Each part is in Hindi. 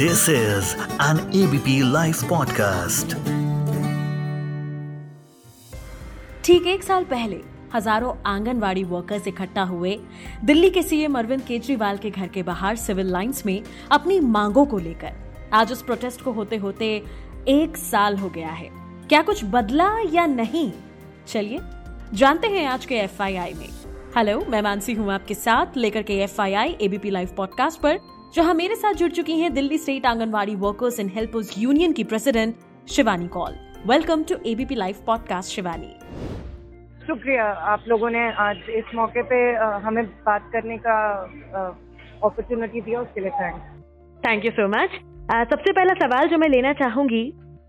This is an ABP Life podcast. ठीक, एक साल पहले हज़ारों आंगनवाड़ी वर्कर्स इकट्ठा हुए दिल्ली के सीएम अरविंद केजरीवाल के घर के बाहर सिविल लाइंस में अपनी मांगों को लेकर। आज उस प्रोटेस्ट को होते होते एक साल हो गया है। क्या कुछ बदला या नहीं? चलिए, जानते हैं आज के FII में। हेलो मैं मानसी हूँ आपके साथ, लेकर के एफ़ आई आई एबीपी लाइव पॉडकास्ट पर। जहाँ मेरे साथ जुड़ चुकी हैं Delhi state anganwadi workers and helpers union की president Shivani Kaul. Welcome to ABP live podcast Shivani. शुक्रिया आप लोगों ने आज इस मौके पे हमें बात करने का अपॉर्चुनिटी दिया उसके लिए thanks thank you so much सबसे पहला सवाल जो मैं लेना चाहूँगी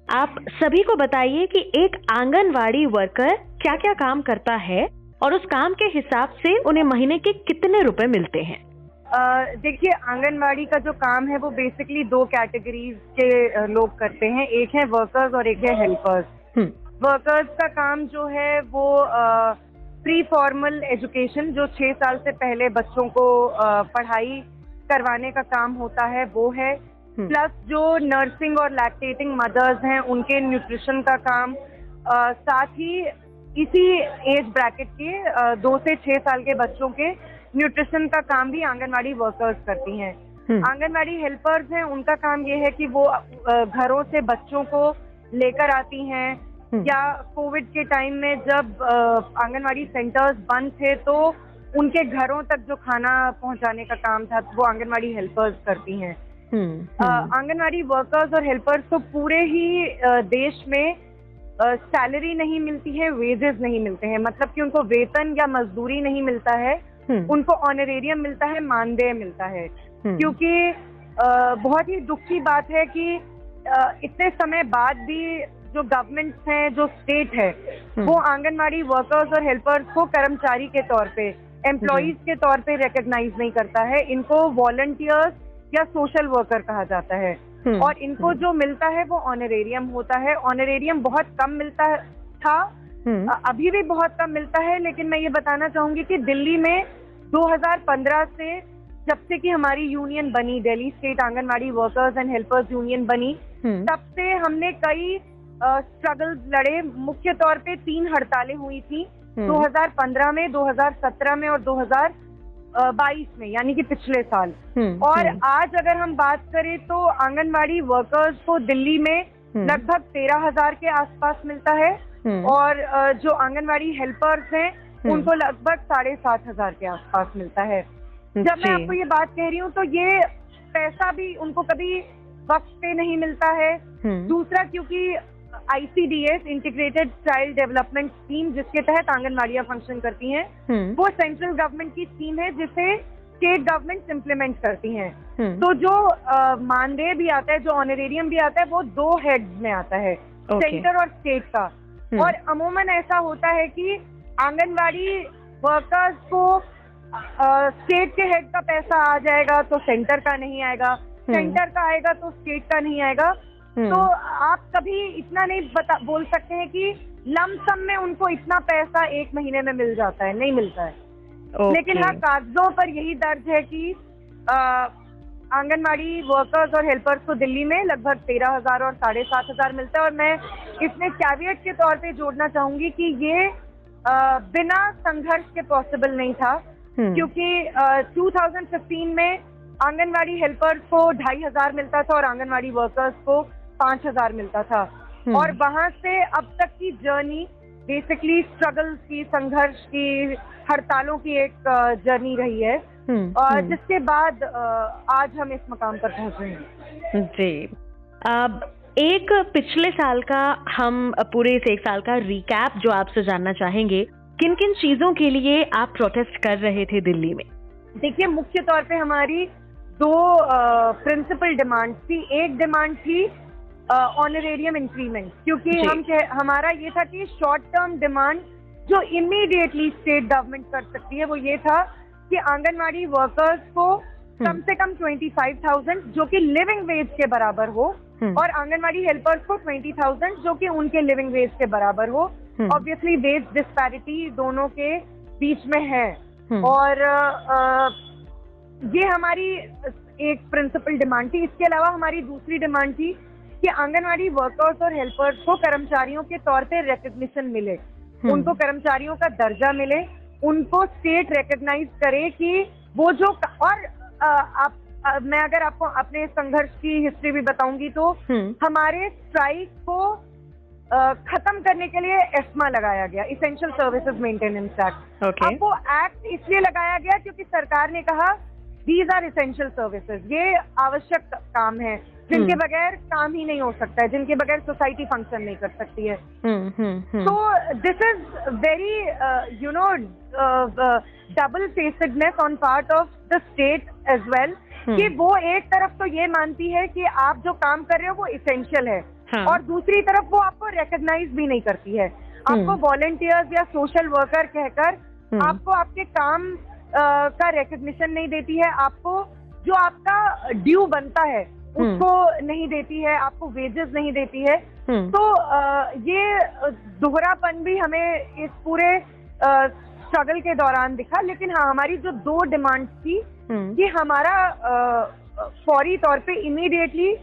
आप सभी को बताइए कि एक आंगनवाड़ी वर्कर क्या क्या काम करता है और उस काम के हिसाब से उन्हें महीने के कितने रुपए मिलते हैं? देखिए आंगनवाड़ी का जो काम है वो बेसिकली दो कैटेगरीज के लोग करते हैं। एक है वर्कर्स और एक है हेल्पर्स हम्म, वर्कर्स का काम जो है वो प्री फॉर्मल एजुकेशन जो छह साल से पहले बच्चों को अ, पढ़ाई करवाने का काम होता है वो है। हम्म। प्लस जो नर्सिंग और लैक्टेटिंग मदर्स हैं उनके न्यूट्रिशन का काम अ, साथ ही इसी एज ब्रैकेट के अ, दो से छह साल के बच्चों के न्यूट्रिशन का काम भी आंगनवाड़ी वर्कर्स करती हैं। हम्म, आंगनवाड़ी हेल्पर्स हैं उनका काम ये है कि वो घरों से बच्चों को लेकर आती हैं। हम्म। या कोविड के टाइम में जब आंगनवाड़ी सेंटर्स बंद थे तो उनके घरों तक जो खाना पहुँचाने का काम था वो आंगनवाड़ी हेल्पर्स करती हैं। हम्म, आंगनवाड़ी वर्कर्स और हेल्पर्स को पूरे ही देश में सैलरी नहीं मिलती है वेजेस नहीं मिलते हैं। मतलब कि उनको वेतन या मजदूरी नहीं मिलता है उनको ऑनरेरियम मिलता है मानदेय मिलता है। हम्म, क्योंकि बहुत ही दुख की बात है कि इतने समय बाद भी जो गवर्नमेंट हैं जो स्टेट है हम्म। वो आंगनवाड़ी वर्कर्स और हेल्पर्स को कर्मचारी के तौर पे एम्प्लॉयज़ के तौर पे रिकग्नाइज नहीं करता है। इनको वॉलंटियर्स या सोशल वर्कर कहा जाता है। हम्म, और इनको जो मिलता है वो ऑनरेरियम होता है। ऑनरेरियम बहुत कम मिलता था। हम्म, अभी भी बहुत कम मिलता है लेकिन मैं ये बताना चाहूँगी कि दिल्ली में 2015 से जब से कि हमारी यूनियन बनी Delhi state anganwadi workers and helpers union बनी हम्म, तब से हमने कई स्ट्रगल्स लड़े मुख्य तौर पे तीन हड़तालें हुई थी हम्म। 2015 में 2017 में और 2022 में यानी कि पिछले साल हम्म, और हम्म, आज अगर हम बात करें तो आंगनवाड़ी वर्कर्स को दिल्ली में हम्म। लगभग तेरह हज़ार के आसपास मिलता है हम्म, और जो आंगनवाड़ी हेल्पर्स हैं हम्म। उनको लगभग साढ़े सात हज़ार के आसपास मिलता है। जब मैं आपको ये बात कह रही हूँ तो ये पैसा भी उनको कभी वक्त पे नहीं मिलता है। हम्म, दूसरा क्योंकि ICDS integrated child development scheme जिसके तहत आंगनवाड़ियाँ फ़ंक्शन करती हैं हम्म, वो सेंट्रल गवर्नमेंट की स्कीम है जिसे स्टेट गवर्नमेंट इम्प्लीमेंट करती हैं। हम्म, तो जो मानदेय भी आता है जो ऑनरेरियम भी आता है वो दो हेड्स में आता है सेंटर और स्टेट का। हम्म। और अमूमन ऐसा होता है कि आंगनवाड़ी वर्कर्स को स्टेट के हेड का पैसा आ जाएगा तो सेंटर का नहीं आएगा। सेंटर का आएगा तो स्टेट का नहीं आएगा। हम्म। तो आप कभी इतना नहीं बता बोल सकते हैं कि लमसम में उनको इतना पैसा एक महीने में मिल जाता है नहीं मिलता है। ओके, लेकिन हाँ कागजों पर यही दर्ज है कि आंगनवाड़ी वर्कर्स और हेल्पर्स को दिल्ली में लगभग तेरह हज़ार और साढ़े सात हज़ार मिलता है। और मैं इसमें कैवियट के तौर पे जोड़ना चाहूँगी कि ये बिना संघर्ष के पॉसिबल नहीं था हम्म, क्योंकि अ, 2015 में आंगनवाड़ी हेल्पर्स को ढाई हज़ार मिलता था और आंगनवाड़ी वर्कर्स को पाँच हज़ार मिलता था। हम्म। और वहाँ से अब तक की जर्नी बेसिकली स्ट्रगल्स की संघर्ष की हड़तालों की एक जर्नी रही है। हम्म, और। जिसके बाद आज हम इस मकाम पर पहुँचे हैं। जी। अब एक पिछले साल का हम पूरे इस एक साल का रिकैप जो आपसे जानना चाहेंगे किन किन चीज़ों के लिए आप प्रोटेस्ट कर रहे थे दिल्ली में? देखिए मुख्य तौर पे हमारी दो प्रिंसिपल डिमांड थी। एक डिमांड थी ऑनरेरियम इंक्रीमेंट क्योंकि हम हमारा ये था कि शॉर्ट टर्म डिमांड जो इमीडिएटली स्टेट गवर्नमेंट कर सकती है वो ये था कि आंगनवाड़ी वर्कर्स को कम से कम ट्वेंटी फाइव थाउज़ेंड जो कि लिविंग वेज के बराबर हो हम्म। और आंगनवाड़ी हेल्पर्स को ट्वेंटी थाउज़ेंड जो कि उनके लिविंग वेज के बराबर हो हम्म। ऑब्वियसली वेज डिस्पैरिटी दोनों के बीच में है हम्म। और ये हमारी एक प्रिंसिपल डिमांड थी इसके अलावा हमारी दूसरी डिमांड थी कि आंगनवाड़ी वर्कर्स और हेल्पर्स को कर्मचारियों के तौर पे रिकग्निशन मिले हम्म। उनको कर्मचारियों का दर्जा मिले उनको स्टेट रिकग्नाइज करे कि वो जो और अ, आप मैं अगर आपको अपने संघर्ष की हिस्ट्री भी बताऊँगी तो हम्म। हमारे स्ट्राइक को खत्म करने के लिए एस्मा लगाया गया इसेंशियल सर्विसेज़ मेंटेनेंस एक्ट अब वो एक्ट इसलिए लगाया गया क्योंकि सरकार ने कहा दीज आर इसेंशियल सर्विसेज़ ये आवश्यक काम है जिनके हम्म। बगैर काम ही नहीं हो सकता है जिनके बगैर सोसाइटी फ़ंक्शन नहीं कर सकती है। हम्म, this is very you know double uh, on part of the state as well Hmm. कि वो एक तरफ़ तो ये मानती है कि आप जो काम कर रहे हो वो इसेंशियल है हाँ। और दूसरी तरफ़ वो आपको रिकग्नाइज भी नहीं करती है आपको Hmm. वॉलेंटियर्स या सोशल वर्कर कहकर Hmm. आपको आपके काम uh, का रिकग्निशन नहीं देती है आपको जो आपका ड्यू बनता है. उसको नहीं देती है आपको वेजेस नहीं देती है हम्म। तो अ, ये दोहरापन भी हमें इस पूरे स्ट्रगल के दौरान दिखा लेकिन हाँ हमारी जो दो डिमांड थी हम्म। कि हमारा फौरी तौर पे इमीडिएटली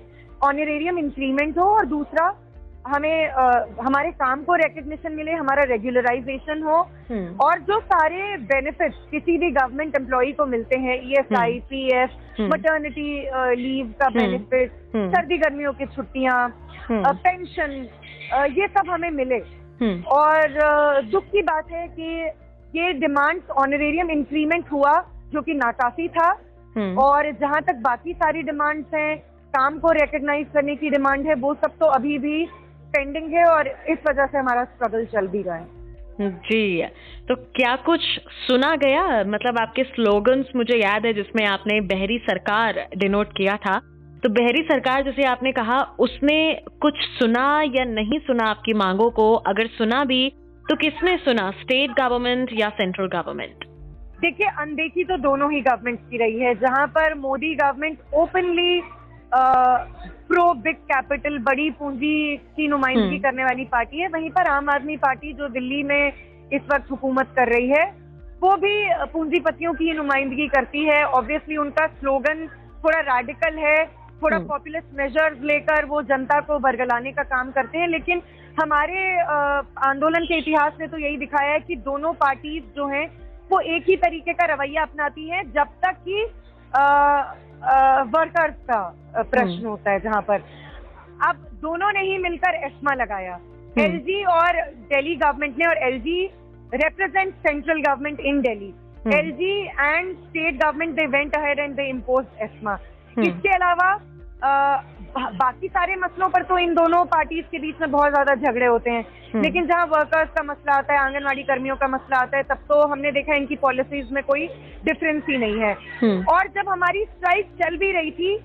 ऑनरेरियम इंक्रीमेंट हो और दूसरा हमें अ, हमारे काम को रिकग्निशन मिले हमारा रेगुलराइजेशन हो हम्म। और जो सारे बेनिफिट्स किसी भी गवर्नमेंट एम्प्लॉय को मिलते हैं E S I P F hmm. Maternity leave का हम्म। बेनिफिट हम्म। सर्दी गर्मियों की छुट्टियाँ हम्म। पेंशन ये सब हमें मिले हम्म। और दुख की बात है कि ये डिमांड ऑनरेरियम इंक्रीमेंट हुआ जो कि नाकाफी था। हम्म। और जहाँ तक बाकी सारी डिमांड्स हैं काम को रिकग्नाइज करने की डिमांड है वो सब तो अभी भी पेंडिंग है और इस वजह से हमारा स्ट्रगल चल भी रहा है। जी तो क्या कुछ सुना गया? मतलब आपके स्लोगन्स मुझे याद है जिसमें आपने बहरी सरकार डिनोट किया था। तो बहरी सरकार जैसे आपने कहा उसने कुछ सुना या नहीं सुना आपकी मांगों को? अगर सुना भी तो किसने सुना? स्टेट गवर्नमेंट या सेंट्रल गवर्नमेंट देखिए अनदेखी तो दोनों ही गवर्नमेंट की रही है जहाँ पर Modi government openly pro big capital बड़ी पूंजी की नुमाइंदगी हम्म। करने वाली पार्टी है वहीं पर आम आदमी पार्टी जो दिल्ली में इस वक्त हुकूमत कर रही है वो भी पूंजीपतियों की नुमाइंदगी करती है ऑब्वियसली उनका स्लोगन थोड़ा रेडिकल है थोड़ा हम्म। पॉपुलिस्ट मेजर्स लेकर वो जनता को बरगलाने का काम करते हैं लेकिन हमारे आंदोलन के इतिहास ने तो यही दिखाया है कि दोनों पार्टीज़ जो हैं वो एक ही तरीके का रवैया अपनाती है जब तक की वर्कर्स का प्रश्न हम्म। होता है जहाँ पर। अब दोनों ने ही मिलकर एस्मा लगाया। हम्म। एलजी और दिल्ली गवर्नमेंट ने और LG represent central government in Delhi L and state government they went ahead and they impose ESMA. हम्म। इसके अलावा बाकी सारे मसलों पर तो इन दोनों पार्टीज़ के बीच में बहुत ज़्यादा झगड़े होते हैं Hmm. लेकिन जहाँ वर्कर्स का मसला आता है आंगनवाड़ी कर्मियों का मसला आता है तब तो हमने देखा इनकी पॉलिसीज़ में कोई डिफरेंस ही नहीं है हम्म। और जब हमारी स्ट्राइक चल भी रही थी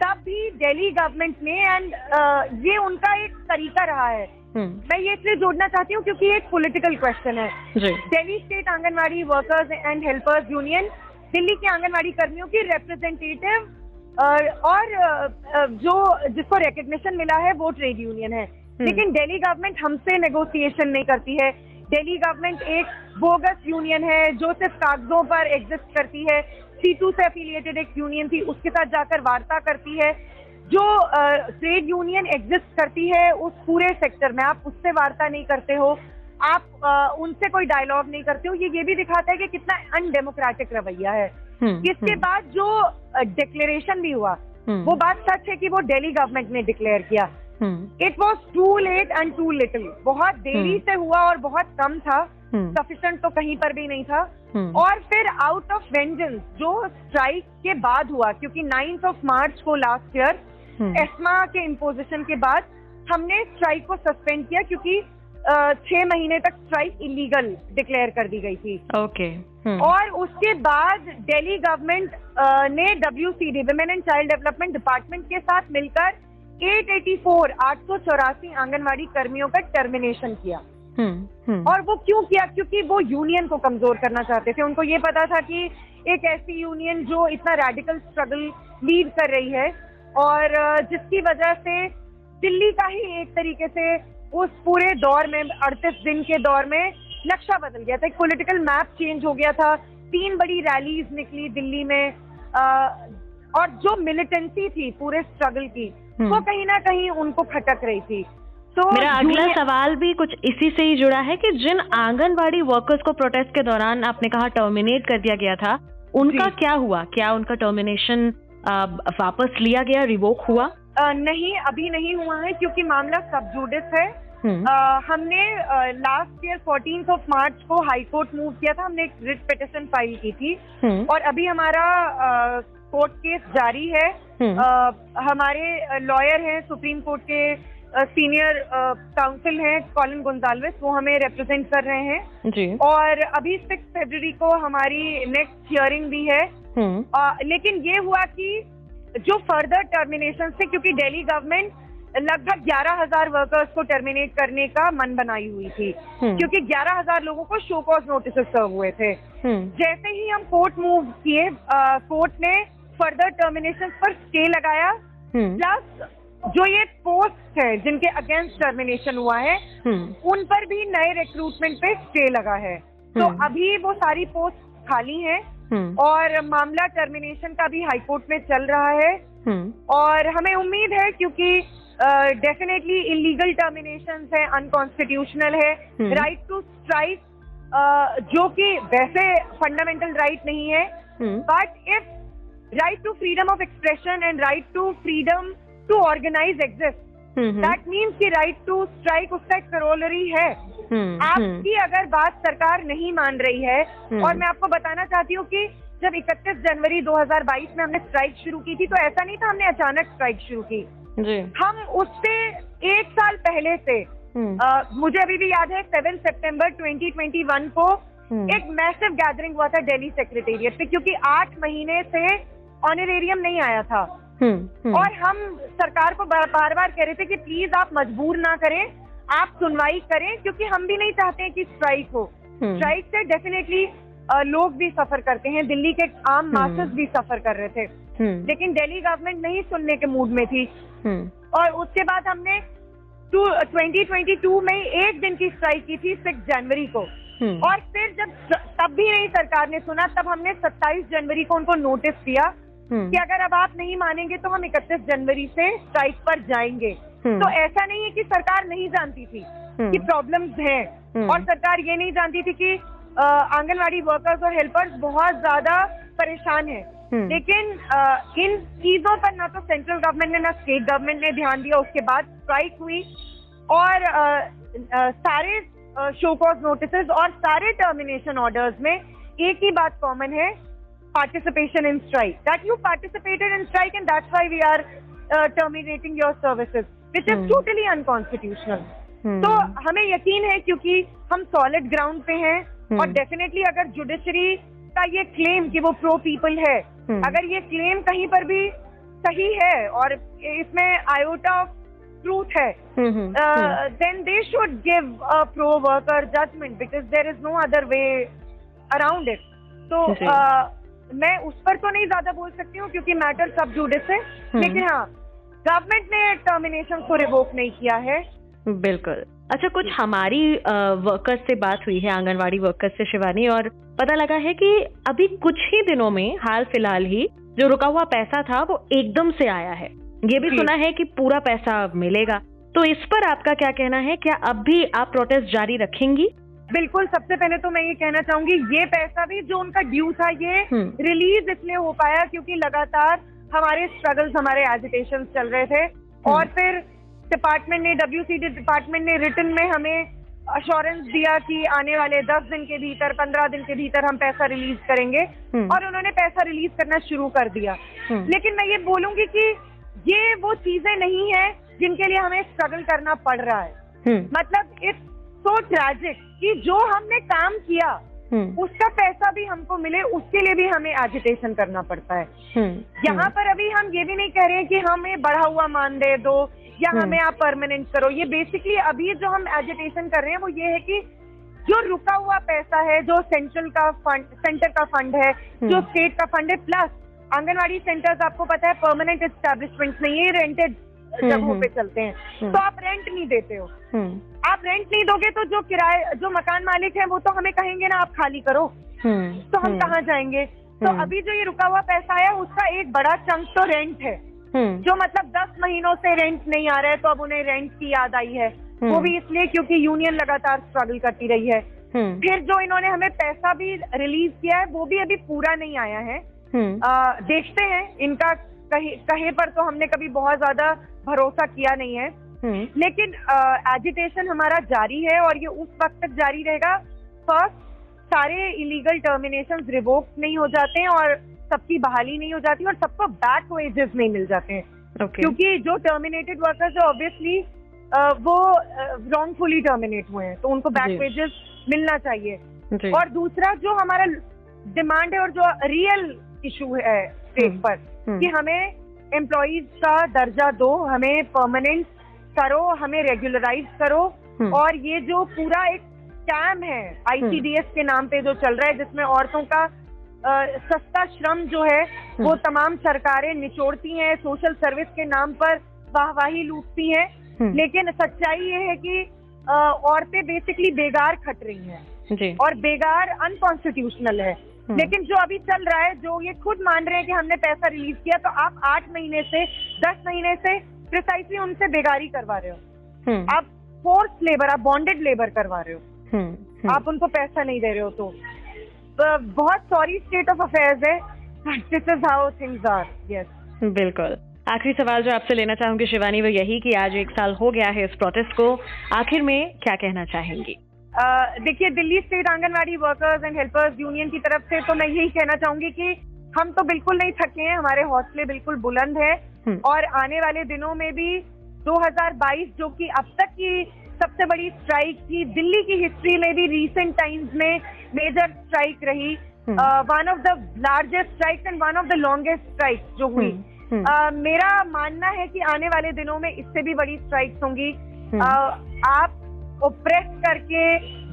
तब भी दिल्ली गवर्नमेंट ने एंड ये उनका एक तरीका रहा है हम्म। मैं ये इसलिए जोड़ना चाहती हूँ क्योंकि ये एक पॉलिटिकल क्वेश्चन है Delhi state anganwadi workers and helpers union Delhi के आंगनवाड़ी कर्मियों की रिप्रेजेंटेटिव और जो जिसको रिकग्निशन मिला है वो ट्रेड यूनियन है। लेकिन दिल्ली गवर्नमेंट हमसे नेगोशिएशन नहीं करती है। दिल्ली गवर्नमेंट एक बोगस यूनियन है जो सिर्फ़ कागजों पर एग्जिस्ट करती है। सीटू से एफिलिएटेड एक यूनियन थी उसके साथ जाकर वार्ता करती है। जो ट्रेड यूनियन एग्जिस्ट करती है उस पूरे सेक्टर में आप उससे वार्ता नहीं करते हो। आप अ, उनसे कोई डायलॉग नहीं करते हो। ये ये भी दिखाता है कि कितना अनडेमोक्रेटिक रवैया है। हम्म, इसके हम्म, बाद जो डिक्लेरेशन भी हुआ हम्म, वो बात सच है कि वो दिल्ली गवर्नमेंट ने डिक्लेयर किया। हम्म, it was too late and too little बहुत देरी हम्म। से हुआ और बहुत कम था। सफिशेंट तो कहीं पर भी नहीं था। हम्म, और फिर आउट ऑफ़ वेंजेंस जो स्ट्राइक के बाद हुआ क्योंकि नाइन्थ ऑफ़ मार्च को लास्ट ईयर हम्म, एस्मा के इम्पोजिशन के बाद हमने स्ट्राइक को सस्पेंड किया क्योंकि छह महीने तक स्ट्राइक इलीगल डिक्लेयर कर दी गई थी। ओके हम्म, और उसके बाद दिल्ली गवर्नमेंट ने W C D women and child development department के साथ मिलकर 884 आठ सौ चौरासी आंगनबाड़ी कर्मियों का टर्मिनेशन किया। हम्म, हम्म, और वो क्यों किया? क्योंकि वो यूनियन को कमज़ोर करना चाहते थे। उनको ये पता था कि एक ऐसी यूनियन जो इतना रेडिकल स्ट्रगल लीड कर रही है। और जिसकी वजह से दिल्ली का ही एक तरीके से उस पूरे दौर में अड़तीस दिन के दौर में नक्शा बदल गया था। एक पोलिटिकल मैप चेंज हो गया था। तीन बड़ी रैलीज निकली दिल्ली में अ, और जो मिलिटेंसी थी पूरे स्ट्रगल की हम्म। वो कहीं ना कहीं उनको खटक रही थी। तो मेरा अगला सवाल भी कुछ इसी से ही जुड़ा है कि जिन आंगनवाड़ी वर्कर्स को प्रोटेस्ट के दौरान आपने कहा टर्मिनेट कर दिया गया था उनका क्या हुआ? क्या उनका टर्मिनेशन वापस लिया गया रिवोक हुआ? नहीं अभी नहीं हुआ है क्योंकि मामला सब जुडिस है। हम्म, अ, हमने last year 14th of March को हाई कोर्ट मूव किया था हमने एक रिट पिटिशन फ़ाइल की थी। हम्म, और अभी हमारा कोर्ट केस जारी है। हम्म। अ, हमारे लॉयर हैं सुप्रीम कोर्ट के सीनियर काउंसिल हैं कॉलिन गोंजाल्विस वो हमें रिप्रेजेंट कर रहे हैं। जी। और अभी सिक्स फरवरी को हमारी नेक्स्ट हियरिंग भी है। हम्म, अ, लेकिन ये हुआ कि जो फर्दर टर्मिनेशन से क्योंकि दिल्ली गवर्नमेंट लगभग 11,000 वर्कर्स को टर्मिनेट करने का मन बनाई हुई थी। हम्म। क्योंकि 11,000 लोगों को शो कॉज नोटिस सर्व हुए थे। हम्म, जैसे ही हम कोर्ट मूव किए कोर्ट ने फर्दर टर्मिनेशन पर स्टे लगाया। हम्म, प्लस जो ये पोस्ट है जिनके अगेंस्ट टर्मिनेशन हुआ है हम्म, उन पर भी नए रिक्रूटमेंट पे स्टे लगा है। तो हम्म। अभी वो सारी पोस्ट खाली हैं। हम्म, और मामला टर्मिनेशन का भी हाईकोर्ट में चल रहा है। हम्म, और हमें उम्मीद है क्योंकि डेफिनेटली इलीगल टर्मिनेशन है अनकॉन्स्टिट्यूशनल है। हम्म। राइट टू स्ट्राइक जो कि वैसे फंडामेंटल राइट नहीं है। हम्म, but if right to freedom of expression and right to freedom to organise exist hmm, that means की राइट टू स्ट्राइक उसका एक करोलरी है। हम्म, हम्म, आपकी अगर बात सरकार नहीं मान रही है हम्म। और मैं आपको बताना चाहती हूँ कि जब 31 जनवरी 2022 में हमने स्ट्राइक शुरू की थी तो ऐसा नहीं था हमने अचानक स्ट्राइक शुरू की। जी। हम उससे एक साल पहले से हम्म, अ, मुझे अभी भी याद है 7 सितंबर 2021 को हम्म। एक मैसिव गैदरिंग हुआ था दिल्ली सेक्रेटेरिएट पे क्योंकि आठ महीने से ऑनरेरियम नहीं आया था। हम्म, हम्म, और हम सरकार को बार बार कह रहे थे कि प्लीज़ आप मजबूर ना करें आप सुनवाई करें क्योंकि हम भी नहीं चाहते कि स्ट्राइक हो। हम्म। स्ट्राइक से डेफिनेटली लोग भी सफ़र करते हैं दिल्ली के आम मासेस भी सफ़र कर रहे थे। हम्म, लेकिन दिल्ली गवर्नमेंट नहीं सुनने के मूड में थी। हम्म, और उसके बाद हमने टू 2022 में एक दिन की स्ट्राइक की थी सिक्स जनवरी को। हम्म, और फिर जब तब भी नहीं सरकार ने सुना तब हमने 27 जनवरी को उनको नोटिस दिया। हम्म, कि अगर अब आप नहीं मानेंगे तो हम 31 जनवरी से स्ट्राइक पर जाएँगे हम्म। तो ऐसा नहीं है कि सरकार नहीं जानती थी हम्म। कि प्रॉब्लम्स हैं हम्म। और सरकार ये नहीं जानती थी कि आंगनवाड़ी वर्कर्स और हेल्पर्स बहुत ज़्यादा परेशान हैं हम्म। लेकिन अ, इन चीज़ों पर ना तो सेंट्रल गवर्नमेंट ने ना स्टेट गवर्नमेंट ने ध्यान दिया उसके बाद स्ट्राइक हुई और अ, अ, सारे शो कॉज नोटिस और सारे टर्मिनेशन ऑर्डर्स में एक ही बात कॉमन है participation in strike. That you participated in strike and that's why we are uh, terminating your services, which is Hmm. totally unconstitutional. तो हमें यकीन है क्योंकि हम सॉलिड ग्राउंड पे हैं और हम्म। डेफिनेटली अगर जुडिशरी का ये क्लेम कि वो प्रो पीपल है। अगर ये क्लेम कहीं पर भी सही है और इसमें आयोटा ऑफ़ ट्रूथ है then they should give a pro worker judgement because there is no other way around it तो uh, मैं उस पर तो नहीं ज़्यादा बोल सकती हूँ क्योंकि मैटर सब जुडिस है हम्म। लेकिन हाँ गवर्नमेंट ने टर्मिनेशन को रिवोक नहीं किया है। बिल्कुल। अच्छा कुछ हमारी वर्कर्स से बात हुई है आंगनवाड़ी वर्कर्स से शिवानी और पता लगा है कि अभी कुछ ही दिनों में हाल फ़िलहाल ही जो रुका हुआ पैसा था वो एकदम से आया है। ये भी सुना है कि पूरा पैसा मिलेगा। तो इस पर आपका क्या कहना है? क्या अब भी आप प्रोटेस्ट जारी रखेंगी? बिल्कुल सबसे पहले तो मैं ये कहना चाहूँगी ये पैसा भी जो उनका ड्यू था ये हम्म। रिलीज़ इसलिए हो पाया क्योंकि लगातार हमारे स्ट्रगल्स हमारे एजिटेशन चल रहे थे हम्म। और फिर डिपार्टमेंट ने डब्ल्यू डिपार्टमेंट ने रिटर्न में हमें अश्योरेंस दिया कि आने वाले दस दिन के भीतर पंद्रह दिन के भीतर हम पैसा रिलीज़ करेंगे हम्म। और उन्होंने पैसा रिलीज़ करना शुरू कर दिया हम्म। लेकिन मैं ये बोलूँगी कि ये वो चीज़ें नहीं है जिनके लिए हमें स्ट्रगल करना पड़ रहा है हम्म, मतलब इट्स सो ट्रैजिक कि जो हमने काम किया हम्म, उसका पैसा भी हमको मिले उसके लिए भी हमें एजिटेशन करना पड़ता है हम्म, यहाँ पर अभी हम ये भी नहीं कह रहे हैं कि हमें बढ़ा हुआ मान दे दो या हम्म। हमें आप परमानेंट करो ये बेसिकली अभी जो हम एजिटेशन कर रहे हैं वो ये है कि जो रुका हुआ पैसा है जो सेंट्रल का फंड सेंटर का फंड है जो हम्म। स्टेट का फंड है प्लस आंगनवाड़ी सेंटर्स आपको पता है परमानेंट एस्टेब्लिशमेंट नहीं है रेंटेड जगहों हम्म। पे चलते हैं। हम्म। तो आप रेंट नहीं देते हो। हम्म, आप रेंट नहीं दोगे तो जो किराए जो मकान मालिक है वो तो हमें कहेंगे ना आप खाली करो। हम्म, तो हम हम्म, कहाँ जाएँगे? तो हम्म। अभी जो ये रुका हुआ पैसा आया उसका एक बड़ा चंक तो रेंट है। हम्म, जो मतलब दस महीनों से रेंट नहीं आ रहा है तो अब उन्हें रेंट की याद आई है। हम्म। वो भी इसलिए क्योंकि यूनियन लगातार स्ट्रगल करती रही है। हम्म, फिर जो इन्होंने हमें पैसा भी रिलीज़ किया है वो भी अभी पूरा नहीं आया है। हम्म, आ, देखते हैं इनका कहे कहे पर तो हमने कभी बहुत ज़्यादा भरोसा किया नहीं है। हम्म, लेकिन एजिटेशन हमारा जारी है और ये उस वक्त तक जारी रहेगा। फ़र्स्ट सारे इलीगल टर्मिनेशन रिवोक नहीं हो जाते हैं और सबकी बहाली नहीं हो जाती और सबको बैक वेजेस नहीं मिल जाते हैं। ओके क्योंकि जो टर्मिनेटेड वर्कर्स है ऑब्वियसली वो रॉन्गफुली टर्मिनेट हुए हैं तो उनको बैक वेजेस मिलना चाहिए। और दूसरा जो हमारा डिमांड है और जो रियल इशू है स्टेट हम्म, पर। कि हमें एम्प्लॉयज़ का दर्जा दो हमें परमानेंट करो हमें रेगुलराइज करो हम्म। और ये जो पूरा एक स्कैम है आईसीडीएस के नाम पे जो चल रहा है जिसमें औरतों का अ, सस्ता श्रम जो है वो हम्म। तमाम सरकारें निचोड़ती हैं सोशल सर्विस के नाम पर वाहवाही लूटती हैं हम्म। लेकिन सच्चाई ये है कि औरतें बेसिकली बेगार खट रही हैं और बेगार अनकॉन्स्टिट्यूशनल है हम्म। लेकिन जो अभी चल रहा है जो ये खुद मान रहे हैं कि हमने पैसा रिलीज़ किया तो आप आठ महीने से दस महीने से प्रिसाइसली उनसे बेगारी करवा रहे हो। हम्म, आप फोर्स लेबर आप बॉन्डेड लेबर करवा रहे हो। हम्म, हम्म। आप उनको पैसा नहीं दे रहे हो तो। तो बहुत सॉरी स्टेट ऑफ़ अफेयर्स है this is how things are yes बिल्कुल। आखिरी सवाल जो आपसे लेना चाहूँगी शिवानी वो यही कि आज एक साल हो गया है इस प्रोटेस्ट को। आखिर में क्या कहना चाहेंगी? देखिए Delhi state anganwadi workers and helpers union की तरफ़ से तो मैं यही कहना चाहूँगी कि हम तो बिल्कुल नहीं थके हैं हमारे हौसले बिल्कुल बुलंद है हम्म। और आने वाले दिनों में भी 2022 जो कि अब तक की सबसे बड़ी स्ट्राइक थी दिल्ली की हिस्ट्री में भी रीसेंट टाइम्स में मेजर स्ट्राइक रही। One of the largest strike and one of the longest strike जो हुई। अ, मेरा मानना है कि आने वाले दिनों में इससे भी बड़ी स्ट्राइक्स होंगी। अ, आप ओप्रेस करके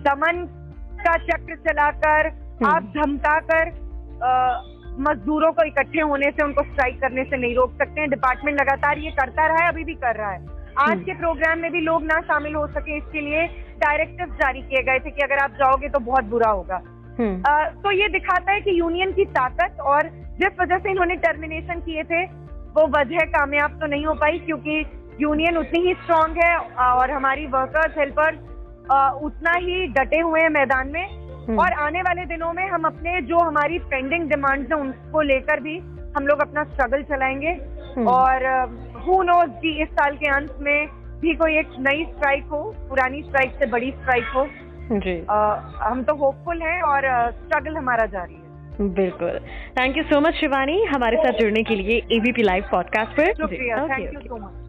दमन का चक्र चलाकर हम्म। आप धमकाकर मजदूरों को इकट्ठे होने से उनको स्ट्राइक करने से नहीं रोक सकते हैं डिपार्टमेंट लगातार ये करता रहा है अभी भी कर रहा है आज हम्म। के प्रोग्राम में भी लोग ना शामिल हो सके इसके लिए डायरेक्टिव जारी किए गए थे कि अगर आप जाओगे तो बहुत बुरा होगा हम्म, अ, तो ये दिखाता है कि यूनियन की ताकत और जिस वजह से इन्होंने टर्मिनेशन किए थे वो वजह कामयाब तो नहीं हो पाई क्योंकि यूनियन उतनी ही स्ट्रांग है और हमारी वर्कर्स हेल्पर्स उतना ही डटे हुए हैं मैदान में। हम्म। और आने वाले दिनों में हम अपने जो हमारी पेंडिंग डिमांड्स हैं उनको लेकर भी हम लोग अपना स्ट्रगल चलाएँगे। हम्म। और हु नोज़ कि इस साल के अंत में भी कोई एक नई स्ट्राइक हो पुरानी स्ट्राइक से बड़ी स्ट्राइक हो। जी। अ, हम तो होपफुल हैं और स्ट्रगल हमारा जारी है। बिल्कुल। Thank you so much Shivani हमारे साथ जुड़ने के लिए एबीपी लाइव पॉडकास्ट पर। शुक्रिया। Thank you so much